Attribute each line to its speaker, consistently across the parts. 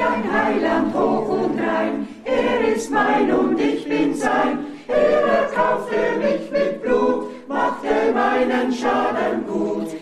Speaker 1: Ein Heiland hoch und rein. Er ist mein und ich bin sein. Er erkaufte mich mit Blut, machte meinen Schaden gut.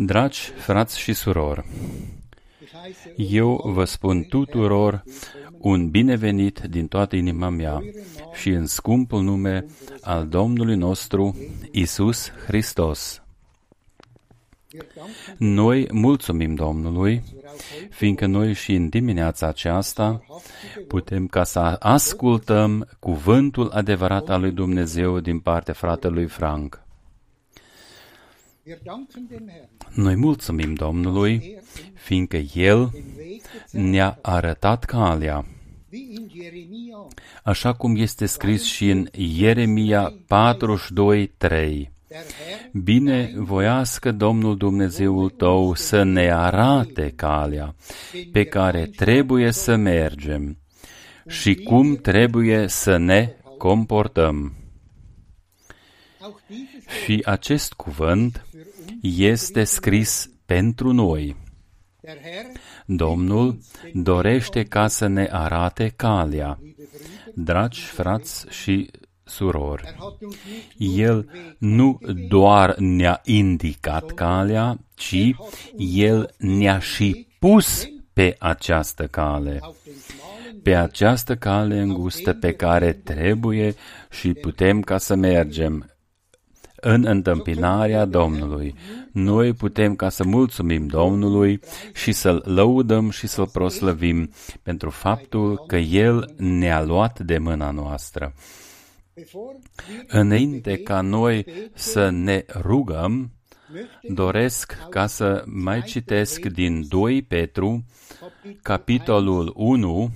Speaker 2: Dragi frați și surori, eu vă spun tuturor un binevenit din toată inima mea și în scumpul nume al Domnului nostru, Isus Hristos. Noi mulțumim Domnului, fiindcă noi și în dimineața aceasta putem ca să ascultăm cuvântul adevărat al lui Dumnezeu din partea fratelui Frank. Noi mulțumim Domnului, fiindcă El ne-a arătat calea. Așa cum este scris și în Ieremia 42.3. Bine voiască Domnul Dumnezeul tău să ne arate calea pe care trebuie să mergem și cum trebuie să ne comportăm. Și acest cuvânt este scris pentru noi. Domnul dorește ca să ne arate calea. Dragi frați și surori, El nu doar ne-a indicat calea, ci El ne-a și pus pe această cale pe această cale îngustă pe care trebuie și putem ca să mergem în întâmpinarea Domnului. Noi putem ca să mulțumim Domnului și să-L lăudăm și să-L proslăvim pentru faptul că El ne-a luat de mâna noastră. Înainte ca noi să ne rugăm, doresc ca să mai citesc din 2 Petru, capitolul 1,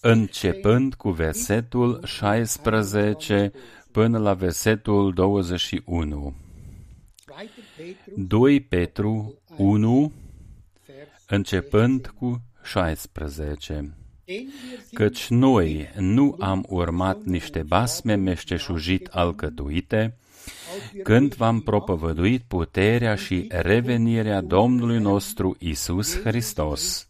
Speaker 2: începând cu versetul 16 până la versetul 21. 2 Petru 1, începând cu 16. Căci noi nu am urmat niște basme meșteșugit alcătuite, când v-am propovăduit puterea și revenirea Domnului nostru Isus Hristos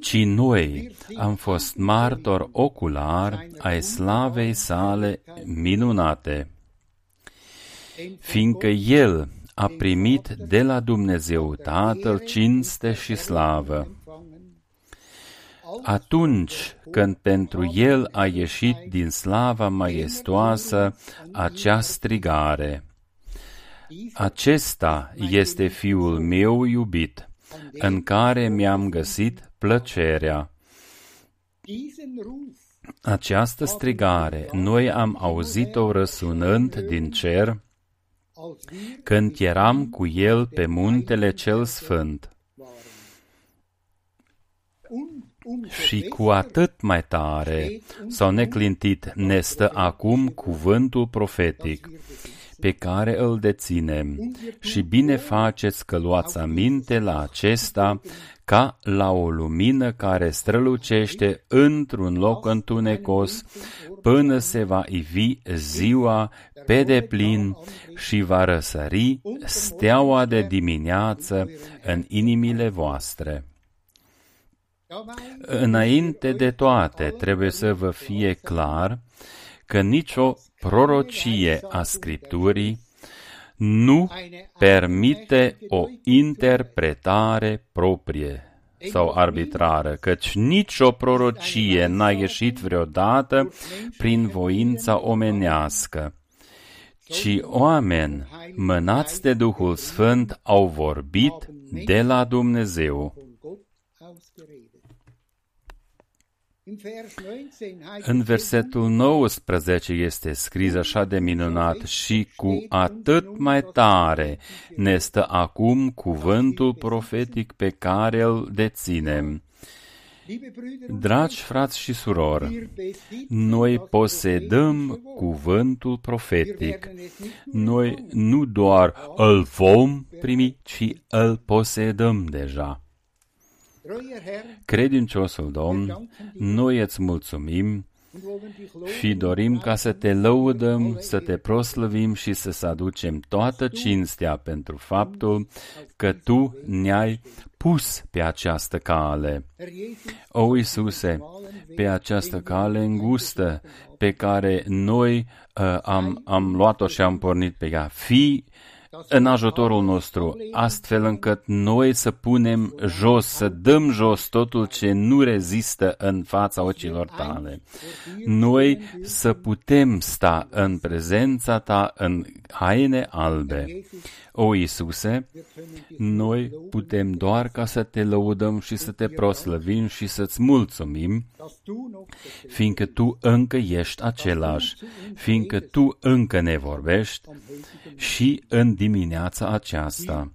Speaker 2: ci noi am fost martor ocular ai slavei sale minunate, fiindcă El a primit de la Dumnezeu Tatăl cinste și slavă. Atunci când pentru El a ieșit din slava maestoasă acea strigare, Acesta este Fiul meu iubit, în care mi-am găsit plăcerea. Această strigare noi am auzit-o răsunând din cer când eram cu el pe muntele cel sfânt. Și cu atât mai tare sau neclintit ne stă acum cuvântul profetic pe care îl deținem și bine faceți că luați aminte la acesta ca la o lumină care strălucește într-un loc întunecos până se va ivi ziua pe deplin și va răsări steaua de dimineață în inimile voastre. Înainte de toate, trebuie să vă fie clar că nicio prorocie a Scripturii nu permite o interpretare proprie sau arbitrară, căci nicio prorocie n-a ieșit vreodată prin voința omenească, ci oameni mânați de Duhul Sfânt au vorbit de la Dumnezeu. În versetul 19 este scris așa de minunat și cu atât mai tare ne stă acum cuvântul profetic pe care îl deținem. Dragi frați și surori, noi posedăm cuvântul profetic. Noi nu doar îl vom primi, ci îl posedăm deja. Credinciosul Domn, noi îți mulțumim și dorim ca să te lăudăm, să te proslăvim și să să aducem toată cinstea pentru faptul că Tu ne-ai pus pe această cale. O, Iisuse, pe această cale îngustă pe care noi uh, am, am luat-o și am pornit pe ea. Fii în ajutorul nostru, astfel încât noi să punem jos, să dăm jos totul ce nu rezistă în fața ochilor tale. Noi să putem sta în prezența ta în haine albe. O Iisuse, noi putem doar ca să te lăudăm și să te proslăvim și să-ți mulțumim, fiindcă Tu încă ești același, fiindcă Tu încă ne vorbești și în dimineața aceasta.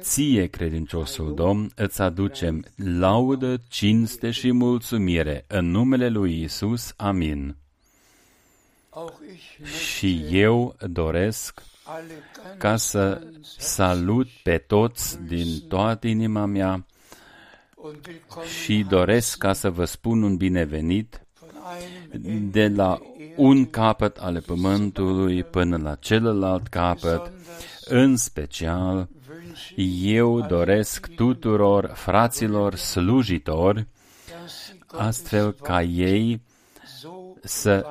Speaker 2: Ție, credinciosul Domn, îți aducem laudă, cinste și mulțumire în numele lui Isus. Amin. Și eu doresc ca să salut pe toți din toată inima mea și doresc ca să vă spun un binevenit de la un capăt ale pământului până la celălalt capăt, în special eu doresc tuturor fraților slujitori, astfel ca ei să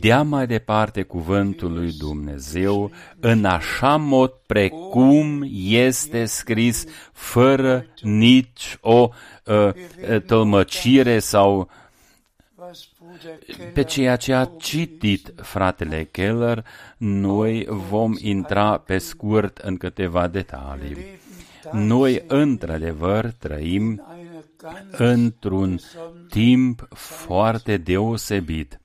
Speaker 2: dea mai departe cuvântul lui Dumnezeu în așa mod precum este scris, fără nici o uh, tălmăcire sau pe ceea ce a citit fratele Keller, noi vom intra pe scurt în câteva detalii. Noi, într-adevăr, trăim într-un timp foarte deosebit.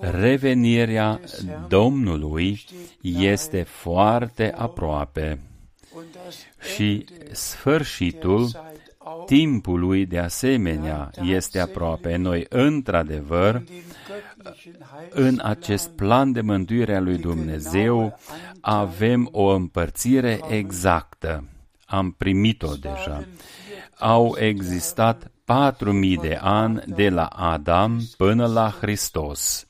Speaker 2: Revenirea Domnului este foarte aproape și sfârșitul timpului de asemenea este aproape. Noi, într-adevăr, în acest plan de mântuire a lui Dumnezeu avem o împărțire exactă. Am primit-o deja. Au existat patru mii de ani de la Adam până la Hristos.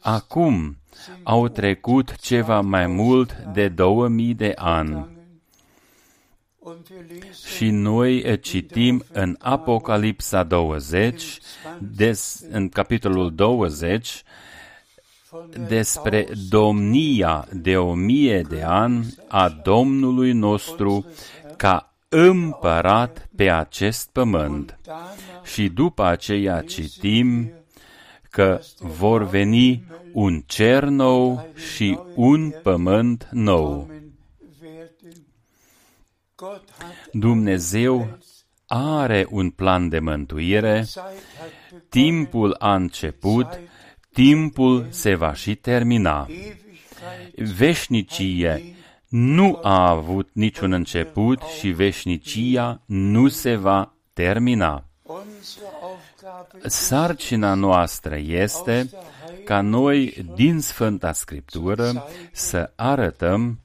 Speaker 2: Acum au trecut ceva mai mult de două mii de ani. Și noi citim în Apocalipsa 20, des, în capitolul 20, despre domnia de o mie de ani a Domnului nostru ca împărat pe acest pământ. Și după aceea citim că vor veni un cer nou și un pământ nou. Dumnezeu are un plan de mântuire, timpul a început, timpul se va și termina. Veșnicie nu a avut niciun început și veșnicia nu se va termina. Sarcina noastră este ca noi din Sfânta Scriptură să arătăm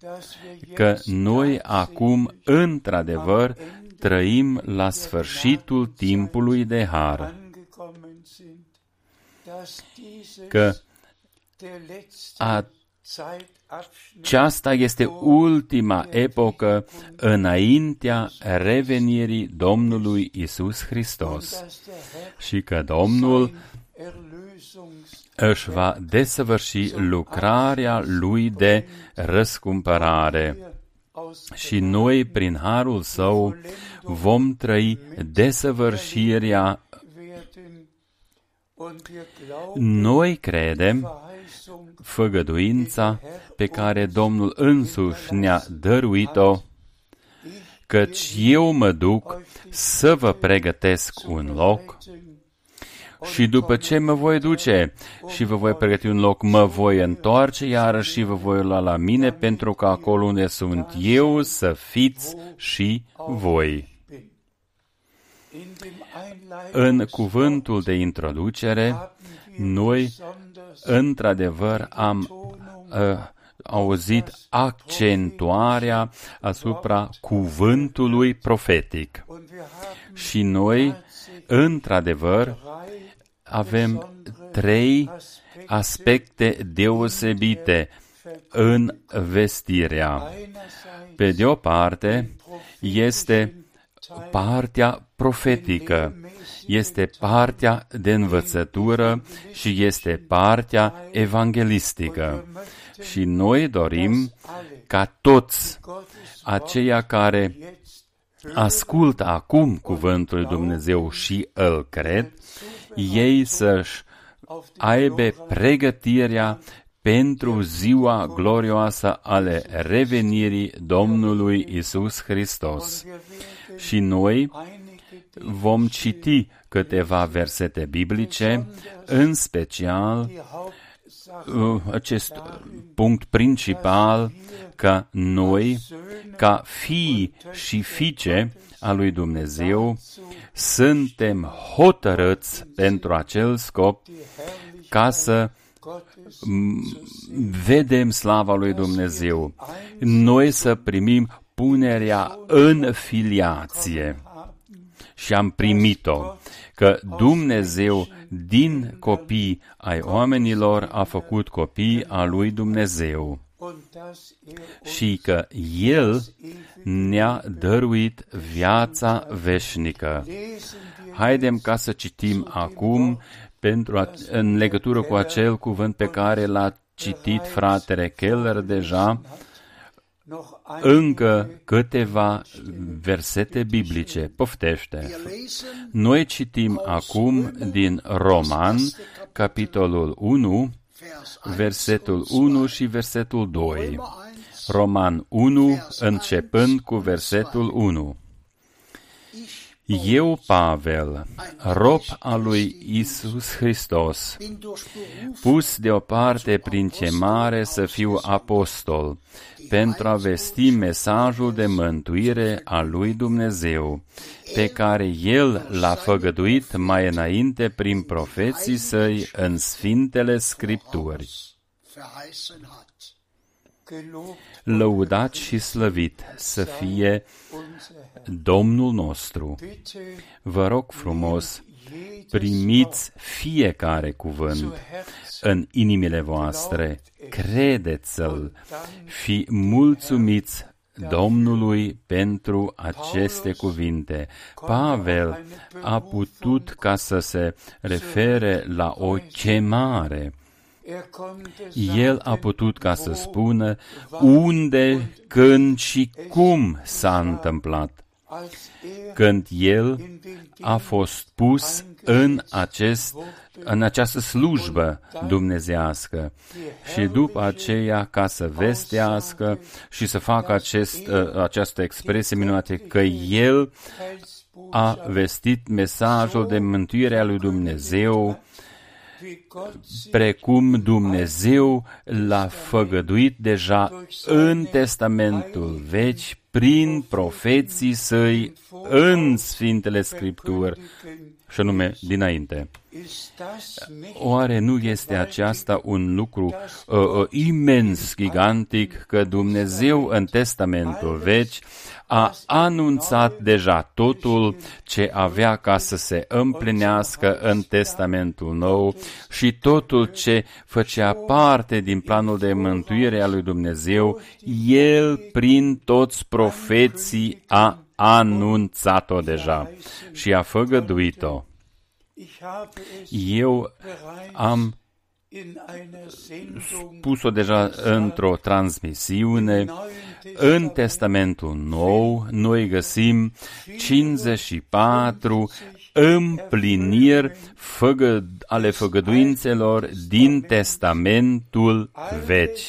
Speaker 2: că noi acum, într-adevăr, trăim la sfârșitul timpului de har. Că a aceasta este ultima epocă înaintea revenirii Domnului Isus Hristos și că Domnul își va desăvârși lucrarea lui de răscumpărare. Și noi, prin harul său, vom trăi desăvârșirea. Noi credem făgăduința pe care Domnul însuși ne-a dăruit-o, căci eu mă duc să vă pregătesc un loc și după ce mă voi duce și vă voi pregăti un loc, mă voi întoarce iarăși și vă voi lua la mine pentru că acolo unde sunt eu să fiți și voi. În cuvântul de introducere, noi într-adevăr am uh, auzit accentuarea asupra cuvântului profetic. Și noi, într-adevăr, avem trei aspecte deosebite în vestirea. Pe de o parte, este partea profetică, este partea de învățătură și este partea evanghelistică. Și noi dorim ca toți aceia care ascultă acum cuvântul lui Dumnezeu și îl cred, ei să-și aibă pregătirea pentru ziua glorioasă ale revenirii Domnului Isus Hristos. Și noi vom citi câteva versete biblice, în special uh, acest punct principal că noi, ca fii și fiice a lui Dumnezeu, suntem hotărâți pentru acel scop ca să vedem slava lui Dumnezeu. Noi să primim punerea în filiație. Și am primit-o, că Dumnezeu din copii ai oamenilor a făcut copii a lui Dumnezeu și că El ne-a dăruit viața veșnică. Haidem ca să citim acum pentru a, în legătură cu acel cuvânt pe care l-a citit fratele Keller deja, încă câteva versete biblice. Poftește! Noi citim acum din Roman, capitolul 1, versetul 1 și versetul 2. Roman 1, începând cu versetul 1. Eu, Pavel, rob al lui Isus Hristos, pus deoparte prin ce mare să fiu apostol, pentru a vesti mesajul de mântuire a lui Dumnezeu, pe care El l-a făgăduit mai înainte prin profeții săi în Sfintele Scripturi. Lăudat și slăvit să fie Domnul nostru. Vă rog frumos, primiți fiecare cuvânt în inimile voastre, credeți-l, fi mulțumiți Domnului pentru aceste cuvinte. Pavel a putut ca să se refere la o chemare. El a putut ca să spună unde, când și cum s-a întâmplat când el a fost pus în, acest, în această slujbă dumnezească. Și după aceea ca să vestească și să facă acest, ă, această expresie minunată că el a vestit mesajul de mântuire a lui Dumnezeu precum Dumnezeu l-a făgăduit deja în Testamentul Vechi prin profeții săi în Sfintele Scripturi, și anume dinainte. Oare nu este aceasta un lucru uh, uh, imens, gigantic, că Dumnezeu în Testamentul Vechi a anunțat deja totul ce avea ca să se împlinească în Testamentul Nou și totul ce făcea parte din planul de mântuire a lui Dumnezeu, El prin toți profeții a anunțat-o deja și a făgăduit-o. Eu am spus-o deja într-o transmisiune. În Testamentul Nou noi găsim 54 împliniri făgă, ale făgăduințelor din Testamentul Vechi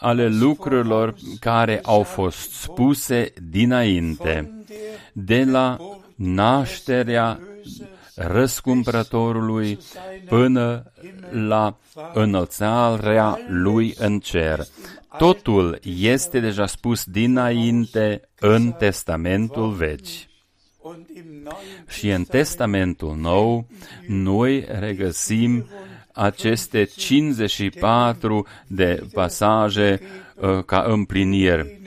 Speaker 2: ale lucrurilor care au fost spuse dinainte, de la nașterea răscumpărătorului până la înălțarea lui în cer. Totul este deja spus dinainte în Testamentul Vechi. Și în Testamentul Nou noi regăsim aceste 54 de pasaje uh, ca împliniri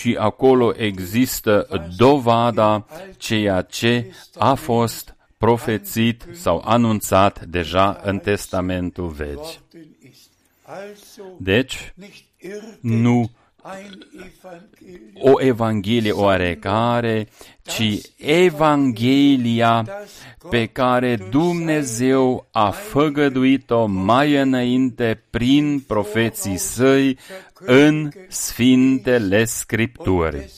Speaker 2: și acolo există dovada ceea ce a fost profețit sau anunțat deja în Testamentul Vechi. Deci, nu o Evanghelie oarecare, ci Evanghelia pe care Dumnezeu a făgăduit-o mai înainte prin profeții săi în Sfintele Scripturi.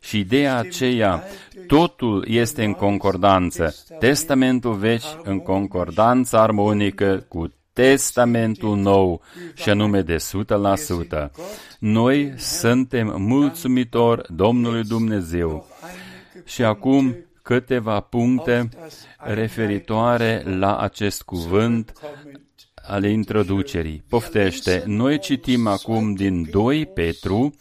Speaker 2: Și de aceea totul este în concordanță. Testamentul vechi în concordanță armonică cu Testamentul nou, și anume de 100%. Noi suntem mulțumitori Domnului Dumnezeu. Și acum câteva puncte referitoare la acest cuvânt ale introducerii. Poftește, noi citim acum din 2 Petru,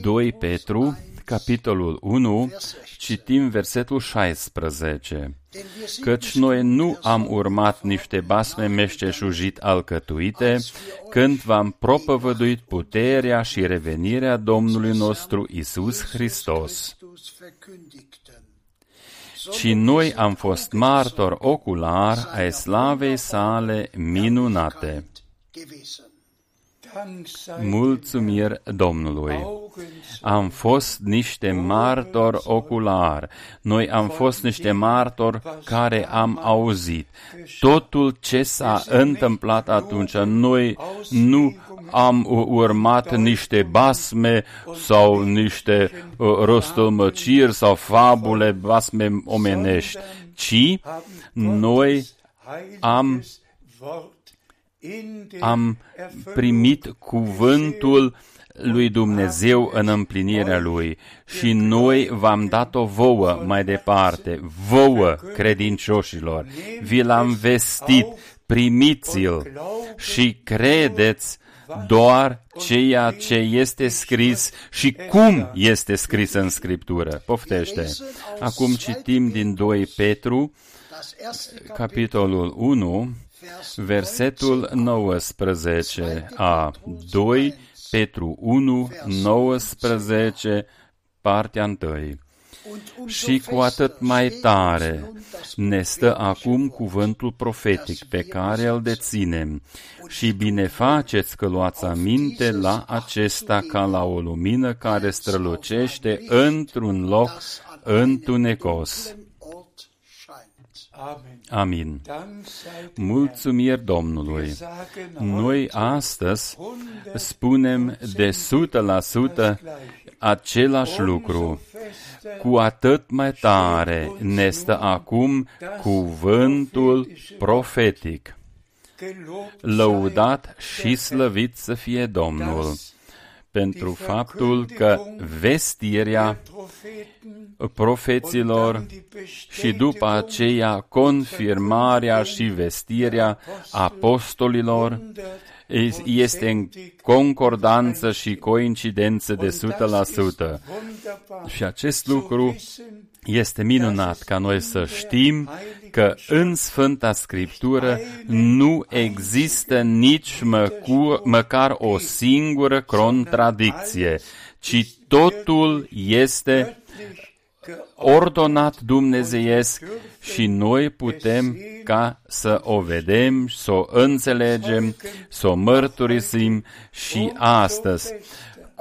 Speaker 2: 2 Petru, capitolul 1, citim versetul 16. Căci noi nu am urmat niște basme meșteșugit alcătuite, când v-am propovăduit puterea și revenirea Domnului nostru Isus Hristos. Ci noi am fost martor ocular ai slavei sale minunate. Mulțumiri Domnului! Am fost niște martori ocular. Noi am fost niște martori care am auzit. Totul ce s-a întâmplat atunci, noi nu am urmat niște basme sau niște uh, rostălmăciri sau fabule, basme omenești, ci noi am am primit cuvântul lui Dumnezeu în împlinirea lui și noi v-am dat-o vouă mai departe, vouă credincioșilor, vi l-am vestit, primiți-l și credeți doar ceea ce este scris și cum este scris în Scriptură. Poftește. Acum citim din 2 Petru, capitolul 1, versetul 19 a 2 Petru 1, 19, partea 1. Și cu atât mai tare ne stă acum cuvântul profetic pe care îl deținem și bine faceți că luați aminte la acesta ca la o lumină care strălucește într-un loc întunecos. Amin. Mulțumiri Domnului. Noi astăzi spunem de 100% același lucru. Cu atât mai tare ne stă acum cuvântul profetic. Lăudat și slăvit să fie Domnul pentru faptul că vestirea profeților și după aceea confirmarea și vestirea apostolilor este în concordanță și coincidență de 100%. Și acest lucru este minunat ca noi să știm că în Sfânta Scriptură nu există nici măcu, măcar o singură contradicție, ci totul este ordonat dumnezeiesc și noi putem ca să o vedem, să o înțelegem, să o mărturisim și astăzi.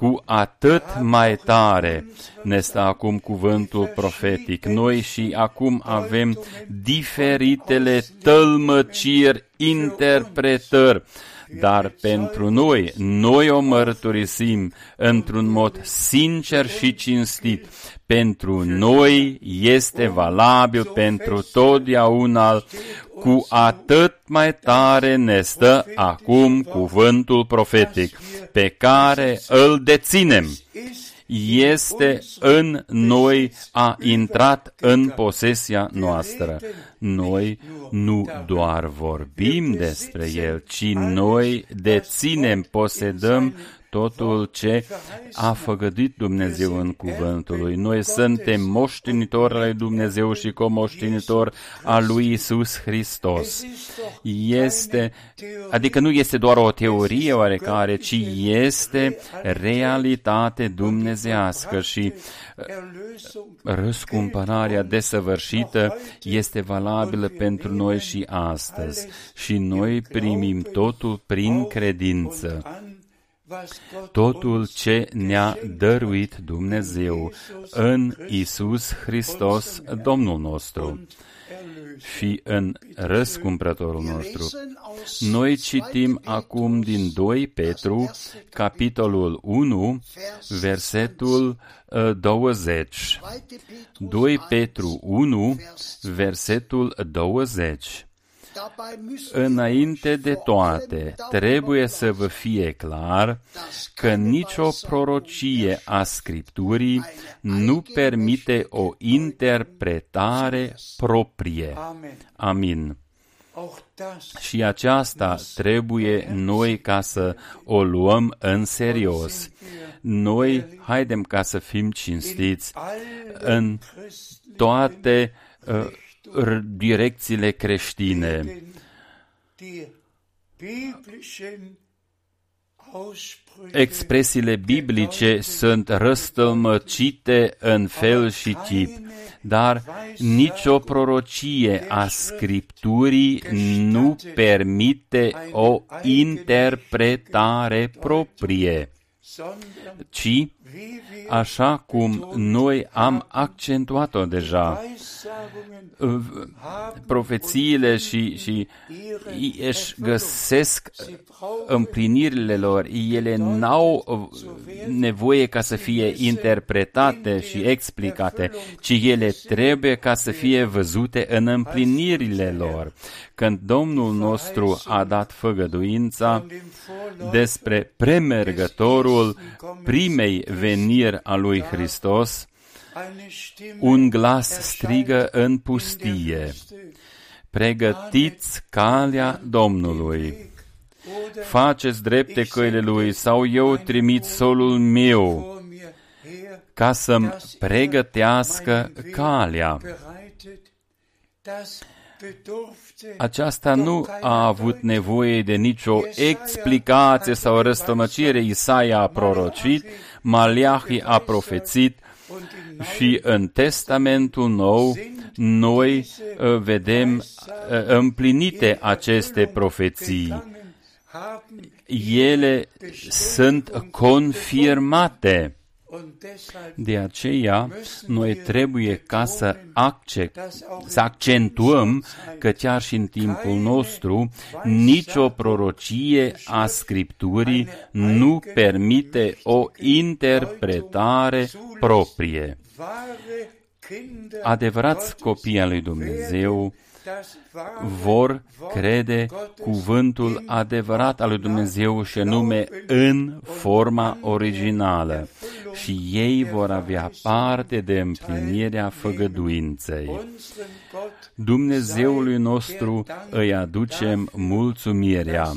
Speaker 2: Cu atât mai tare ne stă acum cuvântul profetic. Noi și acum avem diferitele tălmăciri, interpretări dar pentru noi, noi o mărturisim într-un mod sincer și cinstit. Pentru noi este valabil pentru totdeauna, cu atât mai tare ne stă acum cuvântul profetic, pe care îl deținem este în noi, a intrat în posesia noastră. Noi nu doar vorbim despre El, ci noi deținem, posedăm totul ce a făgăduit Dumnezeu în cuvântul lui. Noi suntem moștenitori al lui Dumnezeu și comoștenitori al lui Isus Hristos. Este, adică nu este doar o teorie oarecare, ci este realitate dumnezească și răscumpărarea desăvârșită este valabilă pentru noi și astăzi și noi primim totul prin credință. Totul ce ne-a dăruit Dumnezeu în Isus Hristos, Domnul nostru și în răscumpărătorul nostru. Noi citim acum din 2 Petru, capitolul 1, versetul 20. 2 Petru 1, versetul 20. Înainte de toate, trebuie să vă fie clar că nicio prorocie a Scripturii nu permite o interpretare proprie. Amin. Și aceasta trebuie noi ca să o luăm în serios. Noi haidem ca să fim cinstiți în toate uh, direcțiile creștine. Expresiile biblice sunt răstălmăcite în fel și chip, dar nicio prorocie a Scripturii nu permite o interpretare proprie, ci așa cum noi am accentuat-o deja. Profețiile și, și își găsesc împlinirile lor, ele n-au nevoie ca să fie interpretate și explicate, ci ele trebuie ca să fie văzute în împlinirile lor. Când Domnul nostru a dat făgăduința despre premergătorul primei veniri a lui Hristos, un glas strigă în pustie, pregătiți calea Domnului, faceți drepte căile Lui, sau eu trimit solul meu ca să-mi pregătească calea. Aceasta nu a avut nevoie de nicio explicație sau răstămăcire. Isaia a prorocit, Maliahi a profețit și în Testamentul Nou noi uh, vedem uh, împlinite aceste profeții. Ele sunt confirmate de aceea, noi trebuie ca să, accept, să accentuăm că chiar și în timpul nostru, nicio prorocie a Scripturii nu permite o interpretare proprie. Adevărați copii al lui Dumnezeu vor crede cuvântul adevărat al lui Dumnezeu și anume în forma originală și ei vor avea parte de împlinirea făgăduinței. Dumnezeului nostru îi aducem mulțumirea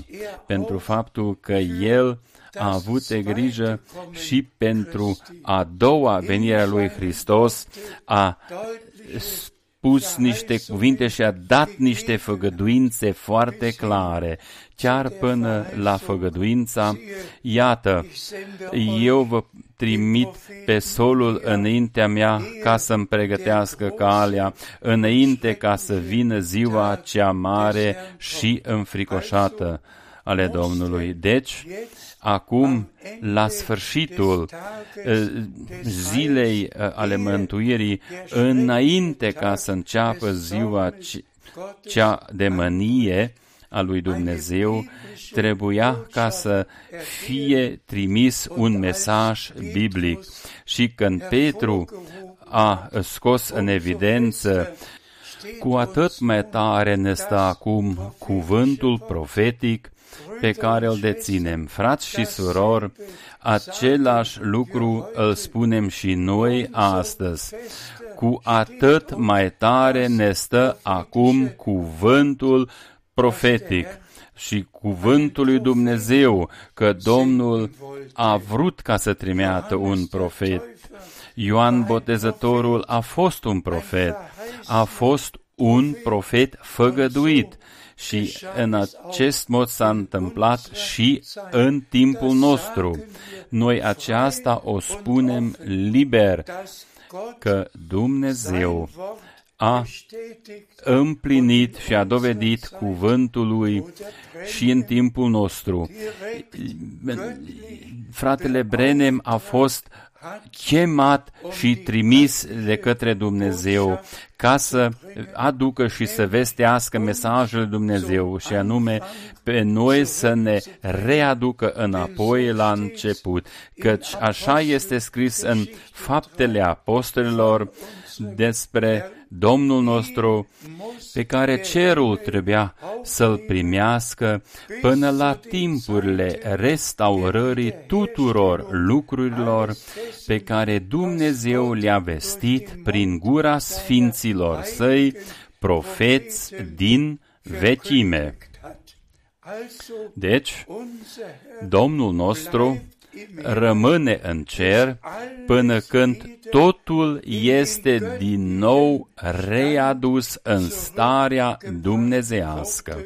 Speaker 2: pentru faptul că El a avut de grijă și pentru a doua venire a lui Hristos, a spus niște cuvinte și a dat niște făgăduințe foarte clare, chiar până la făgăduința, iată, eu vă trimit pe solul înaintea mea ca să-mi pregătească calea, înainte ca să vină ziua cea mare și înfricoșată ale Domnului. Deci, acum, la sfârșitul eh, zilei eh, ale mântuirii, înainte ca să înceapă ziua cea de mânie a lui Dumnezeu, trebuia ca să fie trimis un mesaj biblic. Și când Petru a scos în evidență cu atât mai tare ne stă acum cuvântul profetic pe care îl deținem. Frați și surori, același lucru îl spunem și noi astăzi. Cu atât mai tare ne stă acum cuvântul profetic. și cuvântul lui Dumnezeu că Domnul a vrut ca să trimeată un profet. Ioan Botezătorul a fost un profet, a fost un profet făgăduit și în acest mod s-a întâmplat și în timpul nostru. Noi aceasta o spunem liber, că Dumnezeu a împlinit și a dovedit cuvântul lui și în timpul nostru. Fratele Brenem a fost chemat și trimis de către Dumnezeu ca să aducă și să vestească mesajul lui Dumnezeu și anume pe noi să ne readucă înapoi la început, căci așa este scris în faptele apostolilor despre Domnul nostru, pe care cerul trebuia să-l primească până la timpurile restaurării tuturor lucrurilor pe care Dumnezeu le-a vestit prin gura sfinților săi, profeți din vechime. Deci, Domnul nostru rămâne în cer până când totul este din nou readus în starea dumnezească.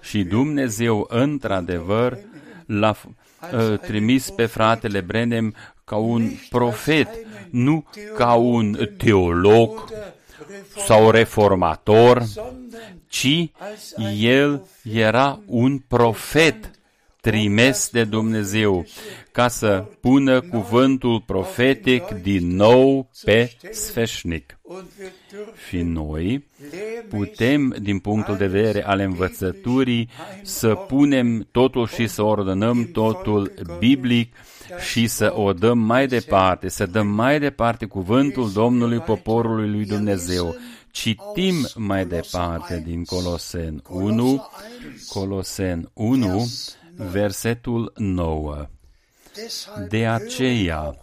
Speaker 2: Și Dumnezeu, într-adevăr, l-a uh, trimis pe fratele Brenem ca un profet, nu ca un teolog sau reformator, ci el era un profet trimis de Dumnezeu ca să pună cuvântul profetic din nou pe sfeșnic. Și noi putem, din punctul de vedere al învățăturii, să punem totul și să ordonăm totul biblic și să o dăm mai departe, să dăm mai departe cuvântul Domnului poporului lui Dumnezeu. Citim mai departe din Colosen 1, Colosen 1, versetul 9. De aceea,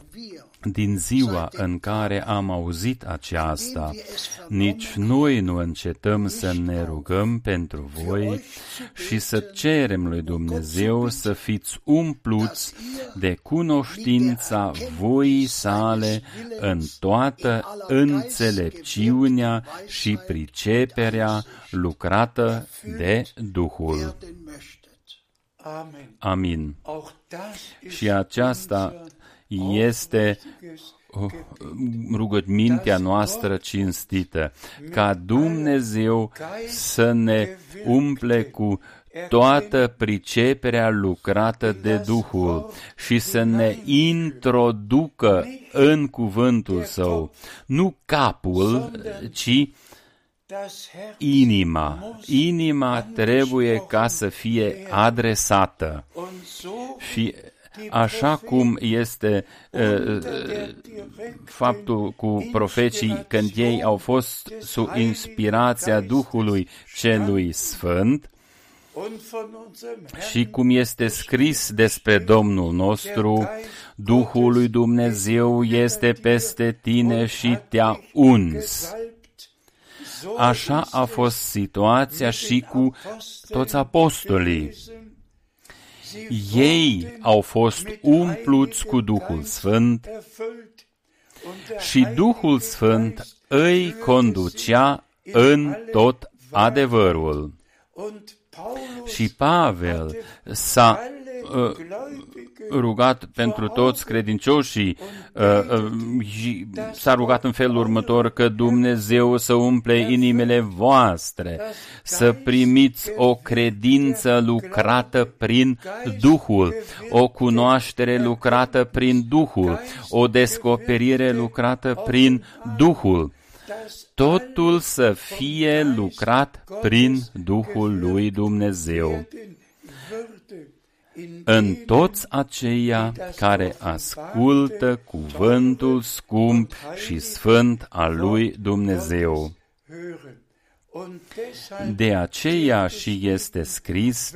Speaker 2: din ziua în care am auzit aceasta, nici noi nu încetăm să ne rugăm pentru voi și să cerem lui Dumnezeu să fiți umpluți de cunoștința voii sale în toată înțelepciunea și priceperea lucrată de Duhul. Amin. Și aceasta este uh, rugămintea noastră cinstită, ca Dumnezeu să ne umple cu toată priceperea lucrată de Duhul și să ne introducă în cuvântul Său, nu capul, ci inima. Inima trebuie ca să fie adresată. Și așa cum este uh, faptul cu profecii când ei au fost sub inspirația Duhului Celui Sfânt, și cum este scris despre Domnul nostru, Duhul lui Dumnezeu este peste tine și te-a uns. Așa a fost situația și cu toți apostolii. Ei au fost umpluți cu Duhul Sfânt și Duhul Sfânt îi conducea în tot adevărul. Și Pavel s-a uh, rugat pentru toți credincioșii. uh, uh, și s-a rugat în felul următor că Dumnezeu să umple inimile voastre, să primiți o credință lucrată prin Duhul, o cunoaștere lucrată prin Duhul, o descoperire lucrată prin Duhul. totul să fie lucrat prin Duhul lui Dumnezeu în toți aceia care ascultă cuvântul scump și sfânt al lui Dumnezeu. De aceea și este scris,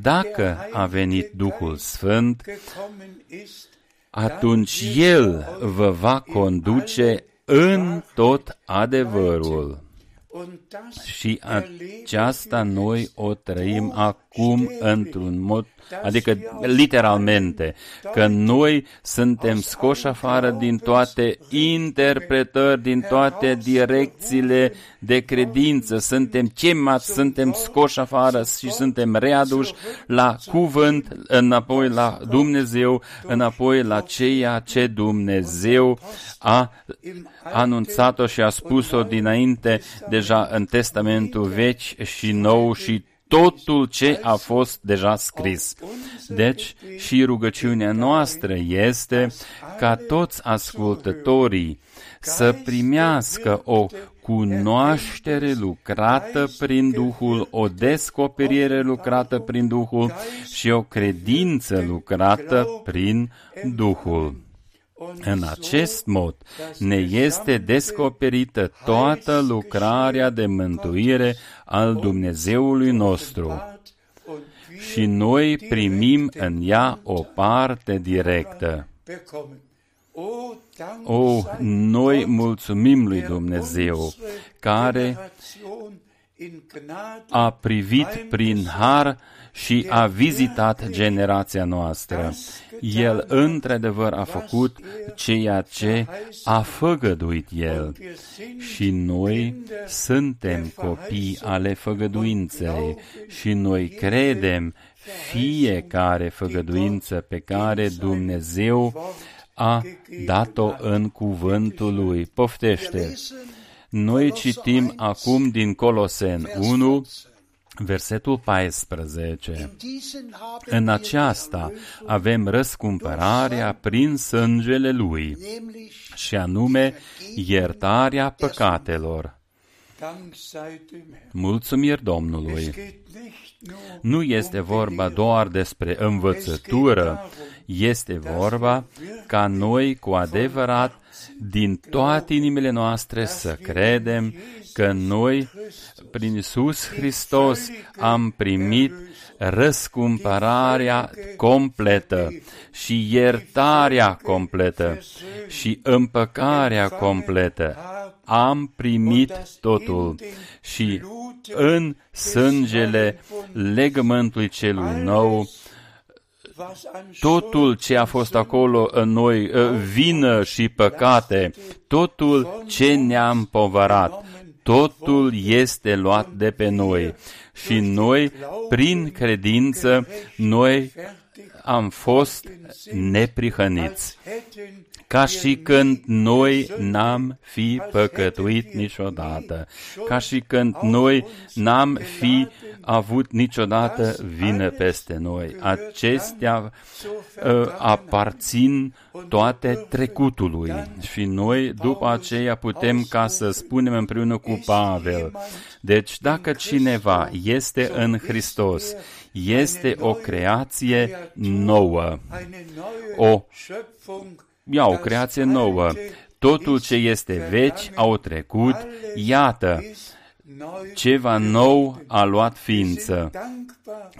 Speaker 2: dacă a venit Duhul Sfânt, atunci El vă va conduce în tot adevărul. Și aceasta noi o trăim acum într-un mod, adică literalmente, că noi suntem scoși afară din toate interpretări, din toate direcțiile de credință, suntem chemați, suntem scoși afară și suntem readuși la cuvânt, înapoi la Dumnezeu, înapoi la ceea ce Dumnezeu a anunțat-o și a spus-o dinainte deja în Testamentul Vechi și Nou și totul ce a fost deja scris. Deci și rugăciunea noastră este ca toți ascultătorii să primească o cunoaștere lucrată prin Duhul, o descoperire lucrată prin Duhul și o credință lucrată prin Duhul. În acest mod ne este descoperită toată lucrarea de mântuire al Dumnezeului nostru și noi primim în ea o parte directă. O, noi mulțumim lui Dumnezeu care a privit prin har și a vizitat generația noastră. El într-adevăr a făcut ceea ce a făgăduit El și noi suntem copii ale făgăduinței și noi credem fiecare făgăduință pe care Dumnezeu a dat-o în cuvântul lui. Poftește! Noi citim acum din Colosen 1, Versetul 14. În aceasta avem răscumpărarea prin sângele Lui, și anume iertarea păcatelor. Mulțumiri Domnului! Nu este vorba doar despre învățătură, este vorba ca noi cu adevărat din toate inimile noastre să credem că noi, prin Iisus Hristos, am primit răscumpărarea completă și iertarea completă și împăcarea completă. Am primit totul și în sângele legământului celui nou totul ce a fost acolo în noi, ă, vină și păcate, totul ce ne-am povărat, totul este luat de pe noi. Și noi, prin credință, noi am fost neprihăniți ca și când noi n-am fi păcătuit niciodată, ca și când noi n-am fi avut niciodată vină peste noi. Acestea uh, aparțin toate trecutului și noi după aceea putem ca să spunem împreună cu Pavel. Deci dacă cineva este în Hristos, este o creație nouă, o ia o creație nouă. Totul ce este vechi au trecut, iată, ceva nou a luat ființă.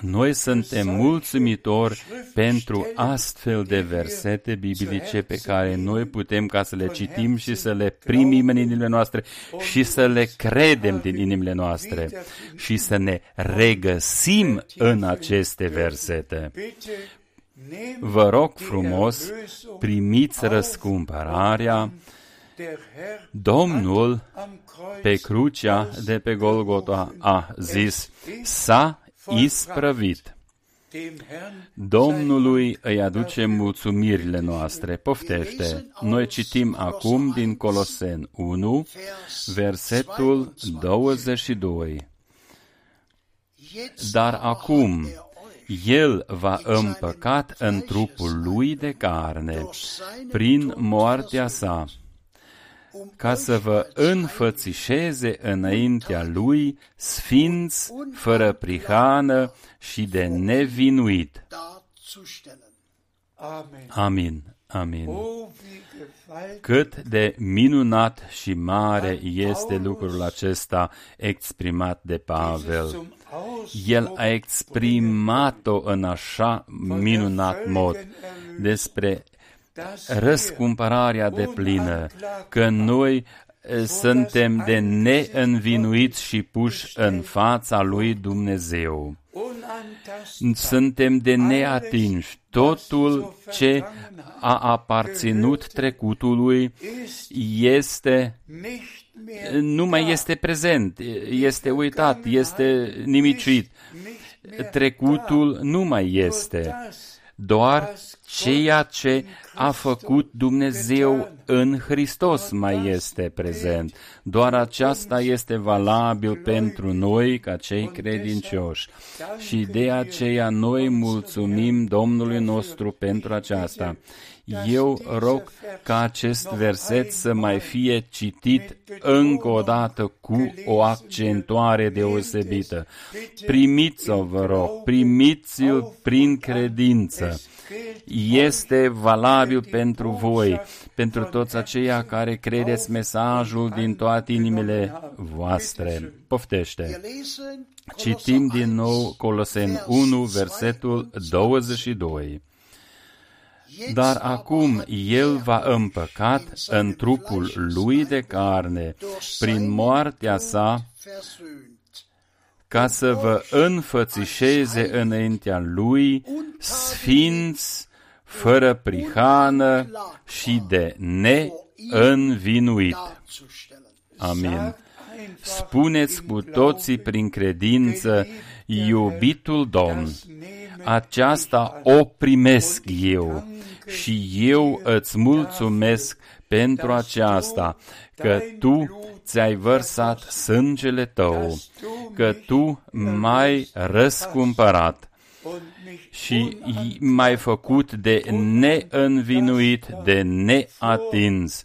Speaker 2: Noi suntem mulțumitori pentru astfel de versete biblice pe care noi putem ca să le citim și să le primim în inimile noastre și să le credem din inimile noastre și să ne regăsim în aceste versete. Vă rog frumos, primiți răscumpărarea. Domnul pe crucea de pe Golgota a zis, s-a isprăvit. Domnului îi aduce mulțumirile noastre. Poftește. Noi citim acum din Colosen 1, versetul 22. Dar acum, el va împăcat în trupul lui de carne, prin moartea sa, ca să vă înfățișeze înaintea lui sfinți, fără prihană și de nevinuit. Amin. Amin. Cât de minunat și mare este lucrul acesta exprimat de Pavel. El a exprimat-o în așa minunat mod despre răscumpărarea de plină, că noi suntem de neînvinuiți și puși în fața lui Dumnezeu. Suntem de neatinși. Totul ce a aparținut trecutului este nu mai este prezent, este uitat, este nimicit. Trecutul nu mai este doar ceea ce a făcut Dumnezeu în Hristos mai este prezent. Doar aceasta este valabil pentru noi ca cei credincioși. Și de aceea noi mulțumim Domnului nostru pentru aceasta. Eu rog ca acest verset să mai fie citit încă o dată cu o accentuare deosebită. Primiți-o, vă rog, primiți-l prin credință. Este valabil pentru voi, pentru toți aceia care credeți mesajul din toate inimile voastre. Poftește! Citim din nou Colosen 1, versetul 22. Dar acum el va împăcat în trupul lui de carne, prin moartea sa, ca să vă înfățișeze înaintea lui sfinți, fără prihană și de neînvinuit. Amin. Spuneți cu toții prin credință, iubitul Domn, aceasta o primesc eu și eu îți mulțumesc pentru aceasta, că Tu ți-ai vărsat sângele Tău, că Tu m-ai răscumpărat și m-ai făcut de neînvinuit, de neatins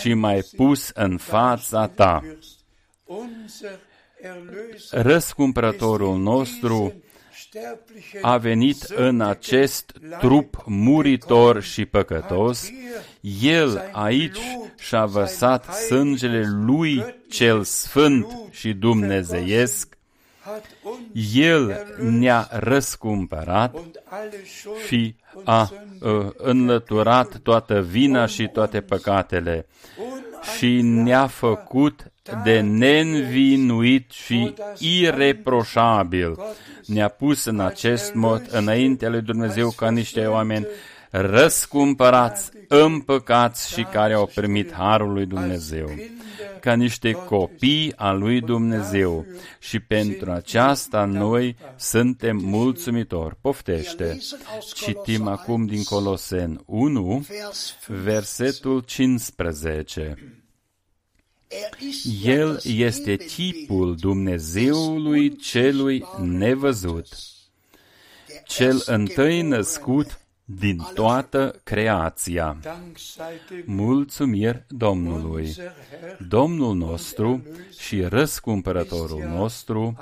Speaker 2: și m-ai pus în fața Ta. Răscumpărătorul nostru a venit în acest trup muritor și păcătos, El aici și-a vărsat sângele Lui cel Sfânt și Dumnezeiesc, El ne-a răscumpărat și a uh, înlăturat toată vina și toate păcatele și ne-a făcut de neînvinuit și ireproșabil. Ne-a pus în acest mod înaintea lui Dumnezeu ca niște oameni răscumpărați, împăcați și care au primit harul lui Dumnezeu ca niște copii al lui Dumnezeu și pentru aceasta noi suntem mulțumitori. Poftește! Citim acum din Colosen 1, versetul 15. El este chipul Dumnezeului celui nevăzut, cel întâi născut din toată creația. Mulțumiri Domnului! Domnul nostru și răscumpărătorul nostru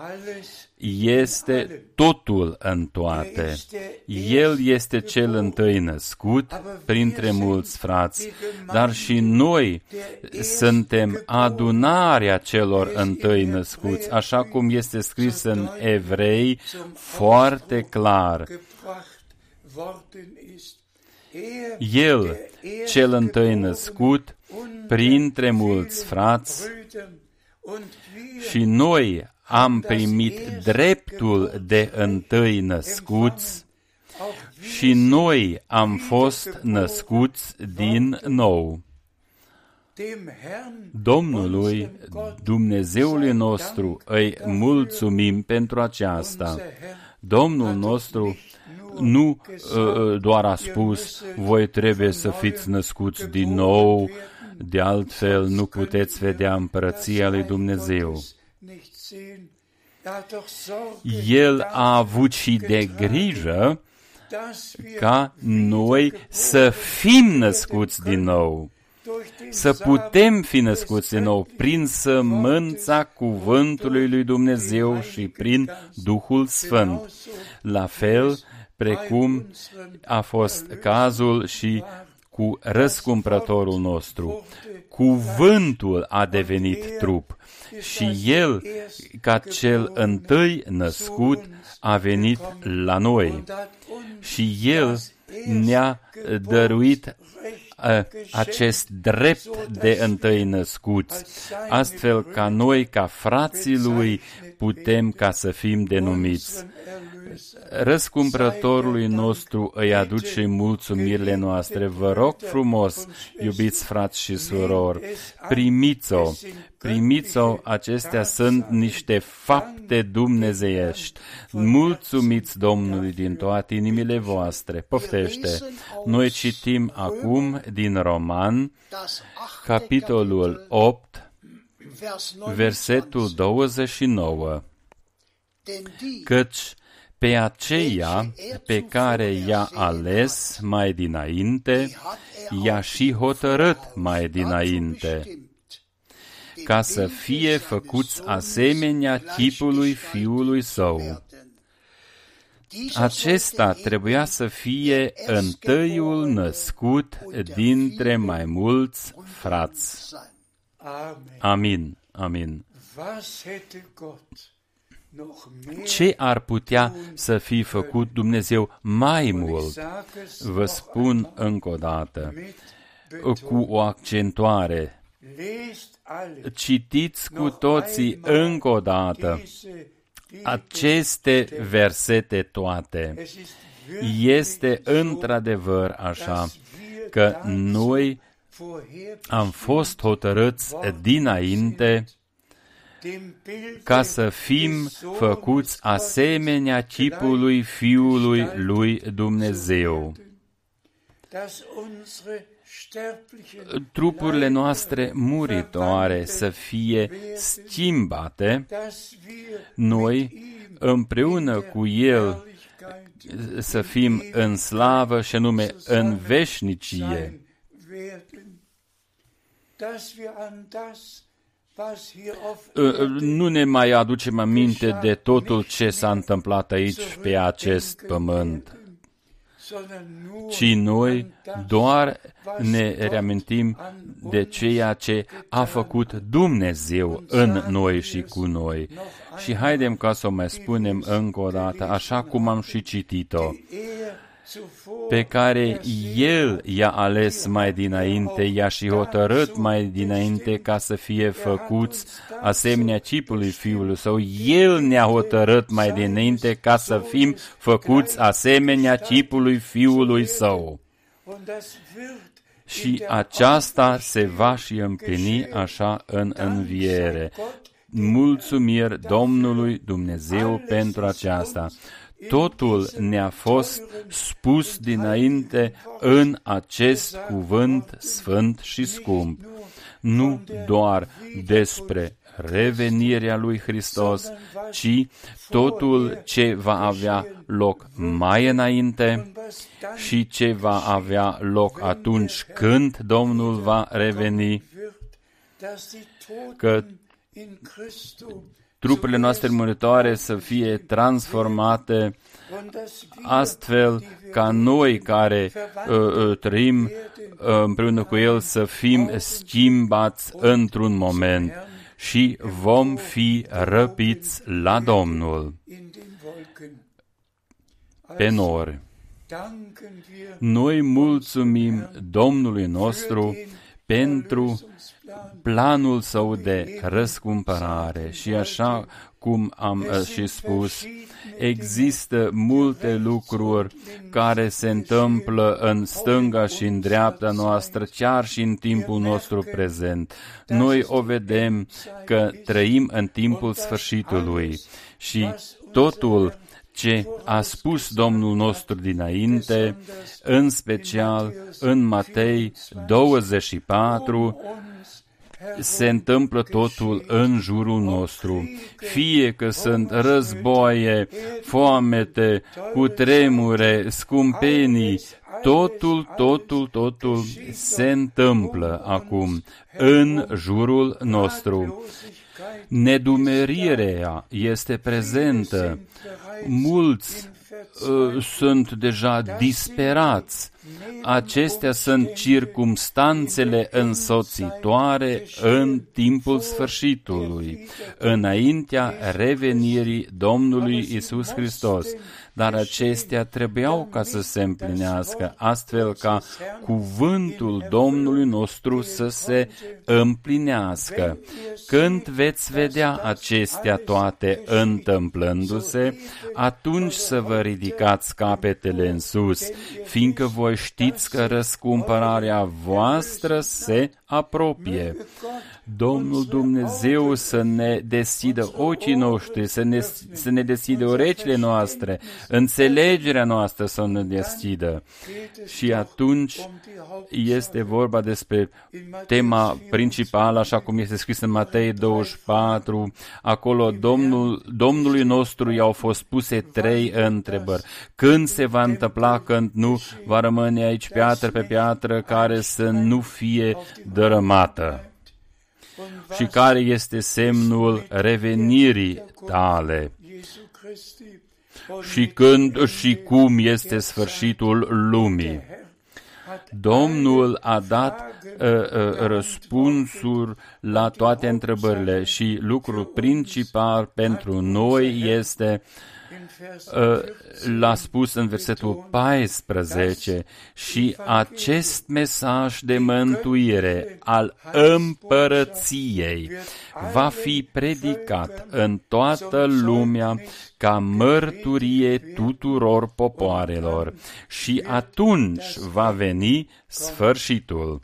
Speaker 2: este totul în toate. El este cel întâi născut printre mulți frați, dar și noi suntem adunarea celor întâi născuți, așa cum este scris în Evrei foarte clar. El, cel întâi născut, printre mulți frați, și noi am primit dreptul de întâi născuți și noi am fost născuți din nou. Domnului, Dumnezeului nostru, îi mulțumim pentru aceasta. Domnul nostru nu uh, doar a spus, voi trebuie să fiți născuți din nou, de altfel nu puteți vedea împărăția lui Dumnezeu. El a avut și de grijă ca noi să fim născuți din nou, să putem fi născuți din nou prin sămânța cuvântului lui Dumnezeu și prin Duhul Sfânt. La fel, precum a fost cazul și cu răscumpărătorul nostru. Cuvântul a devenit trup și El, ca cel întâi născut, a venit la noi și El ne-a dăruit acest drept de întâi născuți, astfel ca noi, ca frații lui, putem ca să fim denumiți. Răscumpărătorului nostru îi aduce mulțumirile noastre. Vă rog frumos, iubiți frați și surori, primiți-o, primiți-o, acestea sunt niște fapte dumnezeiești. Mulțumiți Domnului din toate inimile voastre. Poftește, noi citim acum din Roman, capitolul 8, versetul 29, căci pe aceea pe care i-a ales mai dinainte, i-a și hotărât mai dinainte, ca să fie făcuți asemenea chipului Fiului Său. Acesta trebuia să fie întâiul născut dintre mai mulți frați. Amin. Amin. Ce ar putea să fi făcut Dumnezeu mai mult? Vă spun încă o dată, cu o accentuare. Citiți cu toții încă o dată aceste versete toate. Este într-adevăr așa că noi am fost hotărâți dinainte ca să fim făcuți asemenea chipului Fiului lui Dumnezeu. Trupurile noastre muritoare să fie schimbate, noi împreună cu El să fim în slavă și anume în veșnicie. Nu ne mai aducem aminte de totul ce s-a întâmplat aici pe acest pământ, ci noi doar ne reamintim de ceea ce a făcut Dumnezeu în noi și cu noi. Și haidem ca să o mai spunem încă o dată, așa cum am și citit-o pe care El i-a ales mai dinainte, i-a și hotărât mai dinainte ca să fie făcuți asemenea chipului Fiului Său. El ne-a hotărât mai dinainte ca să fim făcuți asemenea chipului Fiului Său. Și aceasta se va și împlini așa în înviere. Mulțumiri Domnului Dumnezeu pentru aceasta. Totul ne-a fost spus dinainte în acest cuvânt sfânt și scump, nu doar despre revenirea lui Hristos, ci totul ce va avea loc mai înainte și ce va avea loc atunci când Domnul va reveni, că trupurile noastre muritoare să fie transformate astfel ca noi care uh, uh, trăim uh, împreună cu El să fim schimbați într-un moment și vom fi răpiți la Domnul pe nori. Noi mulțumim Domnului nostru pentru planul său de răscumpărare și așa cum am uh, și spus, există multe lucruri care se întâmplă în stânga și în dreapta noastră, chiar și în timpul nostru prezent. Noi o vedem că trăim în timpul sfârșitului și totul ce a spus Domnul nostru dinainte, în special în Matei 24, se întâmplă totul în jurul nostru. Fie că sunt războaie, foamete, cutremure, scumpenii, totul, totul, totul se întâmplă acum în jurul nostru. Nedumerirea este prezentă. Mulți uh, sunt deja disperați. Acestea sunt circumstanțele însoțitoare în timpul sfârșitului, înaintea revenirii Domnului Isus Hristos. Dar acestea trebuiau ca să se împlinească, astfel ca cuvântul Domnului nostru să se împlinească. Când veți vedea acestea toate întâmplându-se, atunci să vă ridicați capetele în sus, fiindcă voi știți că răscumpărarea voastră se apropie. Domnul Dumnezeu să ne deschidă ochii noștri, să ne, să ne deschidă urechile noastre, înțelegerea noastră să ne deschidă. Și atunci este vorba despre tema principală, așa cum este scris în Matei 24. Acolo Domnul, Domnului nostru i-au fost puse trei întrebări. Când se va întâmpla, când nu va rămâne aici piatră pe piatră care să nu fie dărâmată? Și care este semnul revenirii tale și când și cum este sfârșitul lumii. Domnul a dat uh, uh, răspunsuri la toate întrebările și lucrul principal pentru noi este uh, l-a spus în versetul 14 și acest mesaj de mântuire al împărăției va fi predicat în toată lumea ca mărturie tuturor popoarelor și atunci va veni sfârșitul.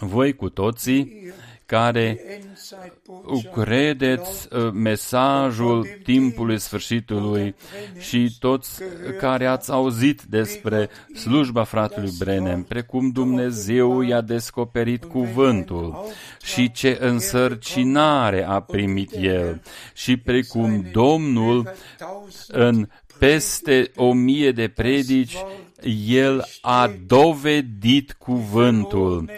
Speaker 2: Voi cu toții care credeți uh, mesajul timpului sfârșitului și toți care ați auzit despre slujba fratelui Brenem, precum Dumnezeu i-a descoperit cuvântul și ce însărcinare a primit el și precum Domnul în peste o mie de predici, el a dovedit cuvântul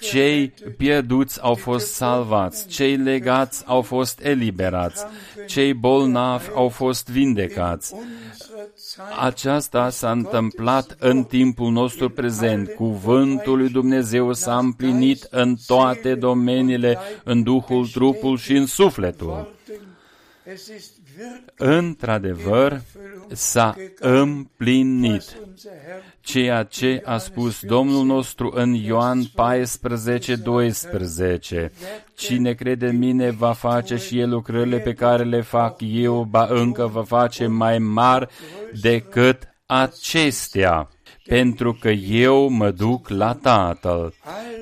Speaker 2: cei pierduți au fost salvați, cei legați au fost eliberați, cei bolnavi au fost vindecați. Aceasta s-a întâmplat în timpul nostru prezent. Cuvântul lui Dumnezeu s-a împlinit în toate domeniile, în Duhul, trupul și în sufletul. Într-adevăr, s-a împlinit ceea ce a spus Domnul nostru în Ioan 14, 12. Cine crede în mine va face și el lucrările pe care le fac eu, ba încă va face mai mari decât acestea pentru că eu mă duc la Tatăl.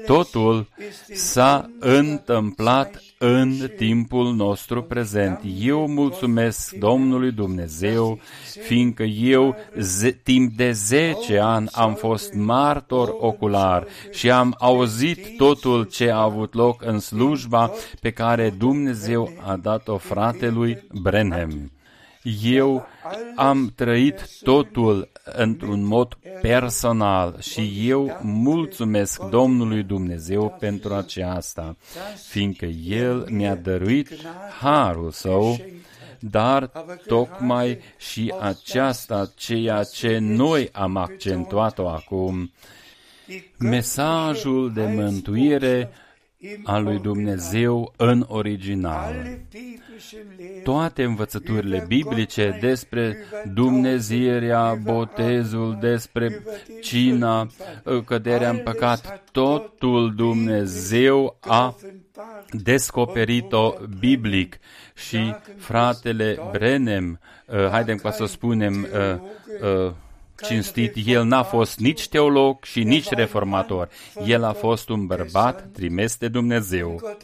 Speaker 2: Totul s-a întâmplat în timpul nostru prezent. Eu mulțumesc Domnului Dumnezeu, fiindcă eu ze- timp de 10 ani am fost martor ocular și am auzit totul ce a avut loc în slujba pe care Dumnezeu a dat-o fratelui Brenhem. Eu am trăit totul într-un mod personal și eu mulțumesc Domnului Dumnezeu pentru aceasta, fiindcă El mi-a dăruit harul Său, dar tocmai și aceasta ceea ce noi am accentuat-o acum, mesajul de mântuire a lui Dumnezeu în original. Toate învățăturile biblice despre Dumnezeirea, botezul, despre cina, căderea în păcat, totul Dumnezeu a descoperit-o biblic și fratele Brenem, uh, haidem ca să spunem, uh, uh, cinstit, el n-a fost nici teolog și nici reformator. El a fost un bărbat trimis de Dumnezeu.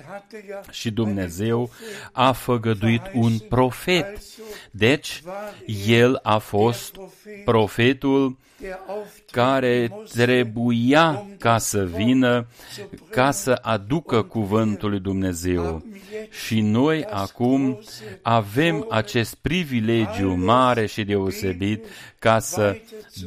Speaker 2: Și Dumnezeu a făgăduit un profet. Deci, el a fost profetul care trebuia ca să vină, ca să aducă cuvântul lui Dumnezeu. Și noi acum avem acest privilegiu mare și deosebit ca să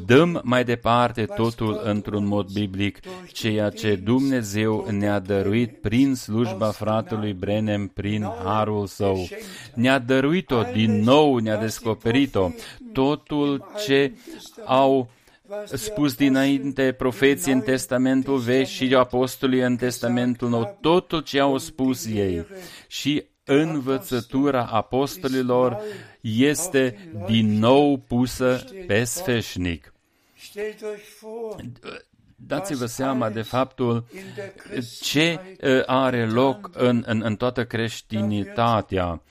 Speaker 2: dăm mai departe totul într-un mod biblic, ceea ce Dumnezeu ne-a dăruit prin slujba fratelui Brenem, prin harul său. Ne-a dăruit-o din nou, ne-a descoperit-o. Totul ce au spus dinainte profeții în Testamentul Vechi și apostolii în Testamentul Nou, totul ce au spus ei. Și învățătura apostolilor este din nou pusă pe sfeșnic. Dați-vă seama de faptul ce are loc în, în, în toată creștinitatea.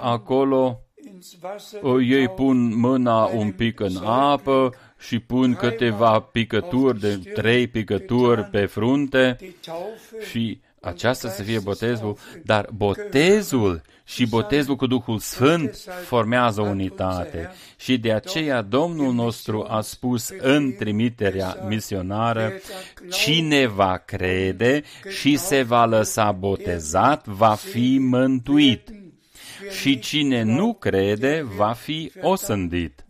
Speaker 2: Acolo ei pun mâna un pic în apă și pun câteva picături de trei picături pe frunte și aceasta să fie botezul, dar botezul și botezul cu Duhul Sfânt formează unitate. Și de aceea Domnul nostru a spus în trimiterea misionară, cine va crede și se va lăsa botezat, va fi mântuit. Și cine nu crede, va fi osândit.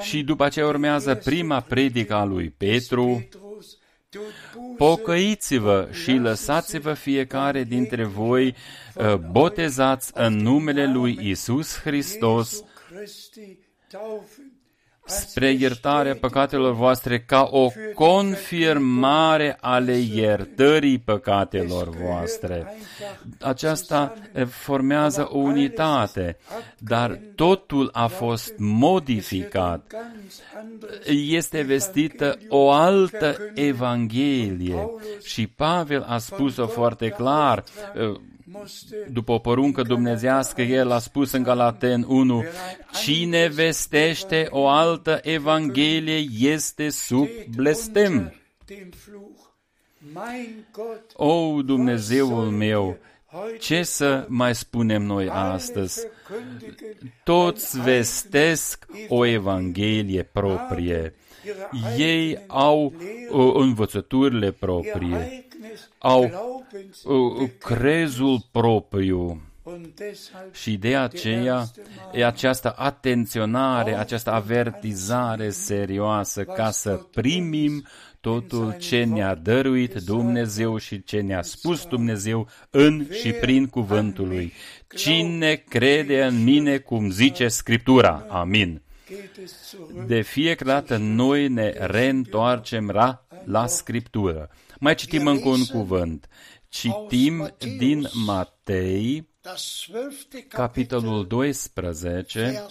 Speaker 2: Și după aceea urmează prima predică a lui Petru, Pocăiți-vă și lăsați-vă fiecare dintre voi uh, botezați în numele lui Isus Hristos spre iertarea păcatelor voastre ca o confirmare ale iertării păcatelor voastre. Aceasta formează o unitate, dar totul a fost modificat. Este vestită o altă Evanghelie și Pavel a spus-o foarte clar după o poruncă dumnezească, el a spus în Galaten 1, Cine vestește o altă evanghelie este sub blestem. O, Dumnezeul meu, ce să mai spunem noi astăzi? Toți vestesc o evanghelie proprie. Ei au uh, învățăturile proprie au uh, crezul propriu. Și de aceea e această atenționare, această avertizare serioasă ca să primim totul ce ne-a dăruit Dumnezeu și ce ne-a spus Dumnezeu în și prin cuvântul lui. Cine crede în mine, cum zice Scriptura. Amin. De fiecare dată noi ne reîntoarcem la, la Scriptură. Mai citim încă un cuvânt. Citim din Matei, capitolul 12,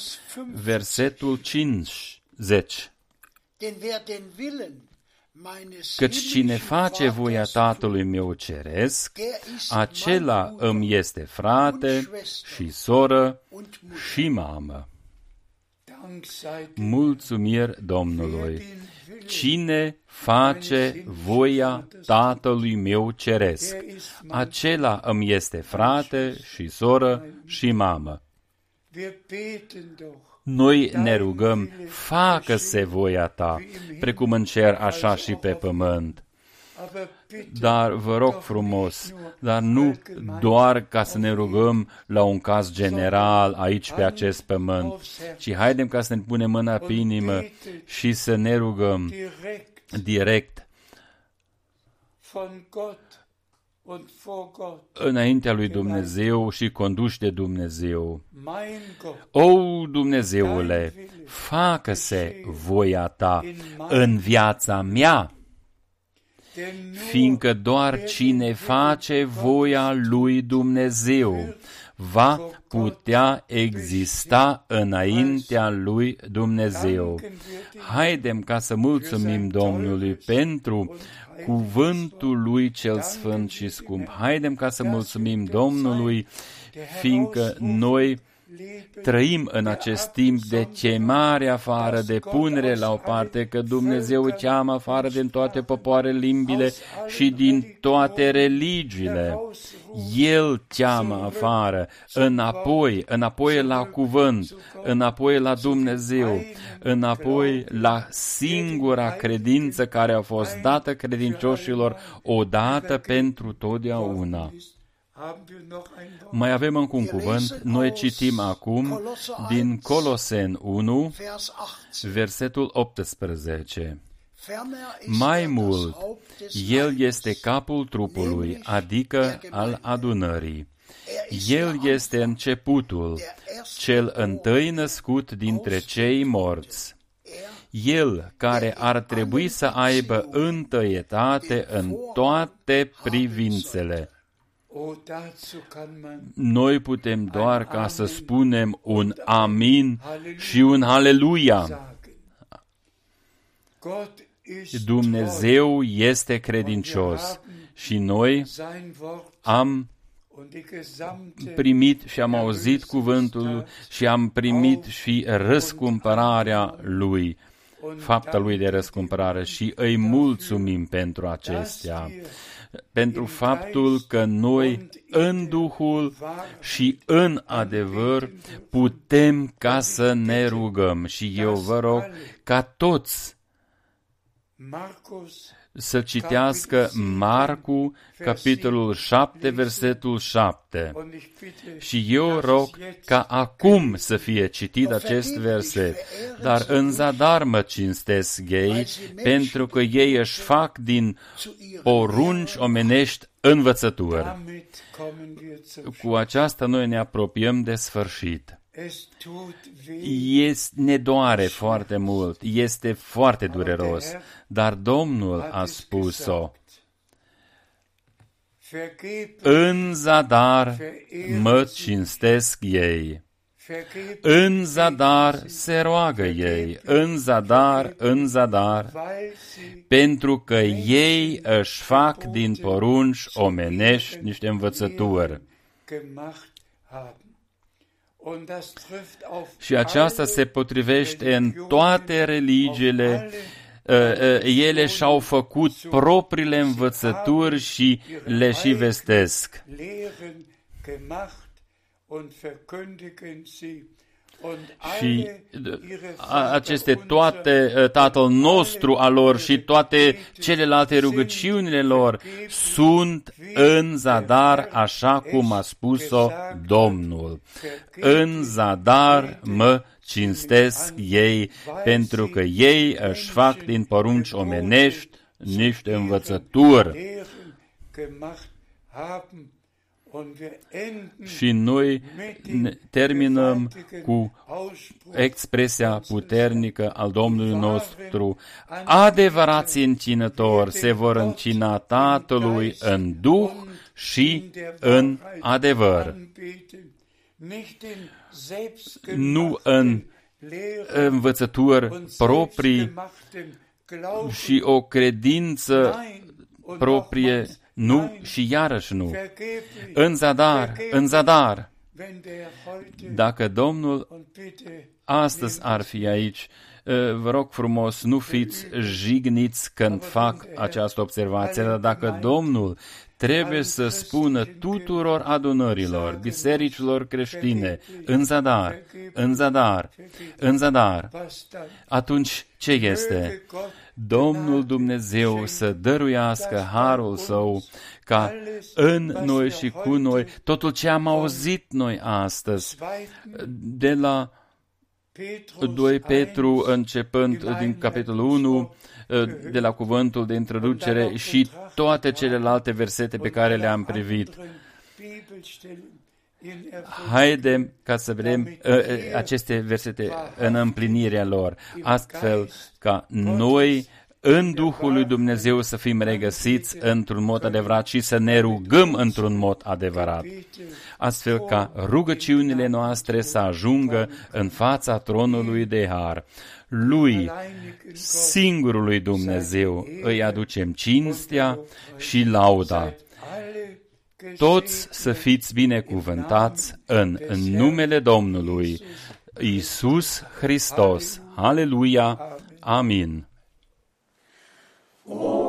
Speaker 2: versetul 50. Căci cine face voia Tatălui meu ceresc, acela îmi este frate și soră și mamă. Mulțumiri Domnului! Cine face voia Tatălui meu ceresc, acela îmi este frate și soră și mamă. Noi ne rugăm, facă-se voia ta, precum în cer, așa și pe pământ. Dar vă rog frumos, dar nu doar ca să ne rugăm la un caz general aici pe acest pământ, ci haidem ca să ne punem mâna pe inimă și să ne rugăm direct. înaintea lui Dumnezeu și conduși de Dumnezeu. O, Dumnezeule, facă-se voia ta în viața mea, fiindcă doar cine face voia lui Dumnezeu va putea exista înaintea lui Dumnezeu. Haidem ca să mulțumim Domnului pentru cuvântul lui cel sfânt și scump. Haidem ca să mulțumim Domnului, fiindcă noi trăim în acest timp de chemare afară, de punere la o parte, că Dumnezeu cheamă afară din toate popoare limbile și din toate religiile. El cheamă afară, înapoi, înapoi la cuvânt, înapoi la Dumnezeu, înapoi la singura credință care a fost dată credincioșilor odată pentru totdeauna. Mai avem încă un cuvânt. Noi citim acum din Colosen 1, versetul 18. Mai mult, el este capul trupului, adică al adunării. El este începutul, cel întâi născut dintre cei morți. El care ar trebui să aibă întâietate în toate privințele Noi putem doar ca să spunem un amin și un haleluia. Dumnezeu este credincios. Și noi am primit și am auzit cuvântul și am primit și răscumpărarea Lui, fapta Lui de răscumpărare și îi mulțumim pentru acestea, pentru faptul că noi în Duhul și în adevăr putem ca să ne rugăm. Și eu vă rog ca toți să citească Marcu, capitolul 7, versetul 7. Și eu rog ca acum să fie citit acest verset, dar în zadar mă cinstesc ei, pentru că ei își fac din porunci omenești învățătură. Cu aceasta noi ne apropiem de sfârșit. Este, ne doare foarte mult, este foarte dureros, dar Domnul a spus-o. În zadar mă cinstesc ei. În zadar se roagă ei, în zadar, în zadar, pentru că ei își fac din porunci omenești niște învățături. Și aceasta se potrivește în toate religiile. Uh, uh, ele și-au făcut propriile învățături și le și vestesc și aceste toate Tatăl nostru al lor și toate celelalte rugăciunile lor sunt în zadar, așa cum a spus-o Domnul. În zadar mă cinstesc ei, pentru că ei își fac din porunci omenești niște învățături și noi terminăm cu expresia puternică al Domnului nostru. Adevărați încinători se vor încina Tatălui în Duh și în adevăr. Nu în învățături proprii și o credință proprie nu și iarăși nu. În zadar, în zadar. Dacă Domnul astăzi ar fi aici, ă, vă rog frumos, nu fiți jigniți când fac această observație, dar dacă Domnul trebuie să spună tuturor adunărilor, bisericilor creștine, în zadar, în zadar, în zadar, atunci ce este? Domnul Dumnezeu să dăruiască harul său ca în noi și cu noi totul ce am auzit noi astăzi de la 2 Petru începând din capitolul 1 de la cuvântul de introducere și toate celelalte versete pe care le-am privit. Haidem ca să vedem uh, uh, aceste versete în împlinirea lor, astfel ca noi în Duhul lui Dumnezeu să fim regăsiți într-un mod adevărat și să ne rugăm într-un mod adevărat, astfel ca rugăciunile noastre să ajungă în fața tronului de har. Lui, singurului Dumnezeu, îi aducem cinstea și lauda toți să fiți binecuvântați în, în numele Domnului Isus Hristos. Aleluia! Amin! Oh!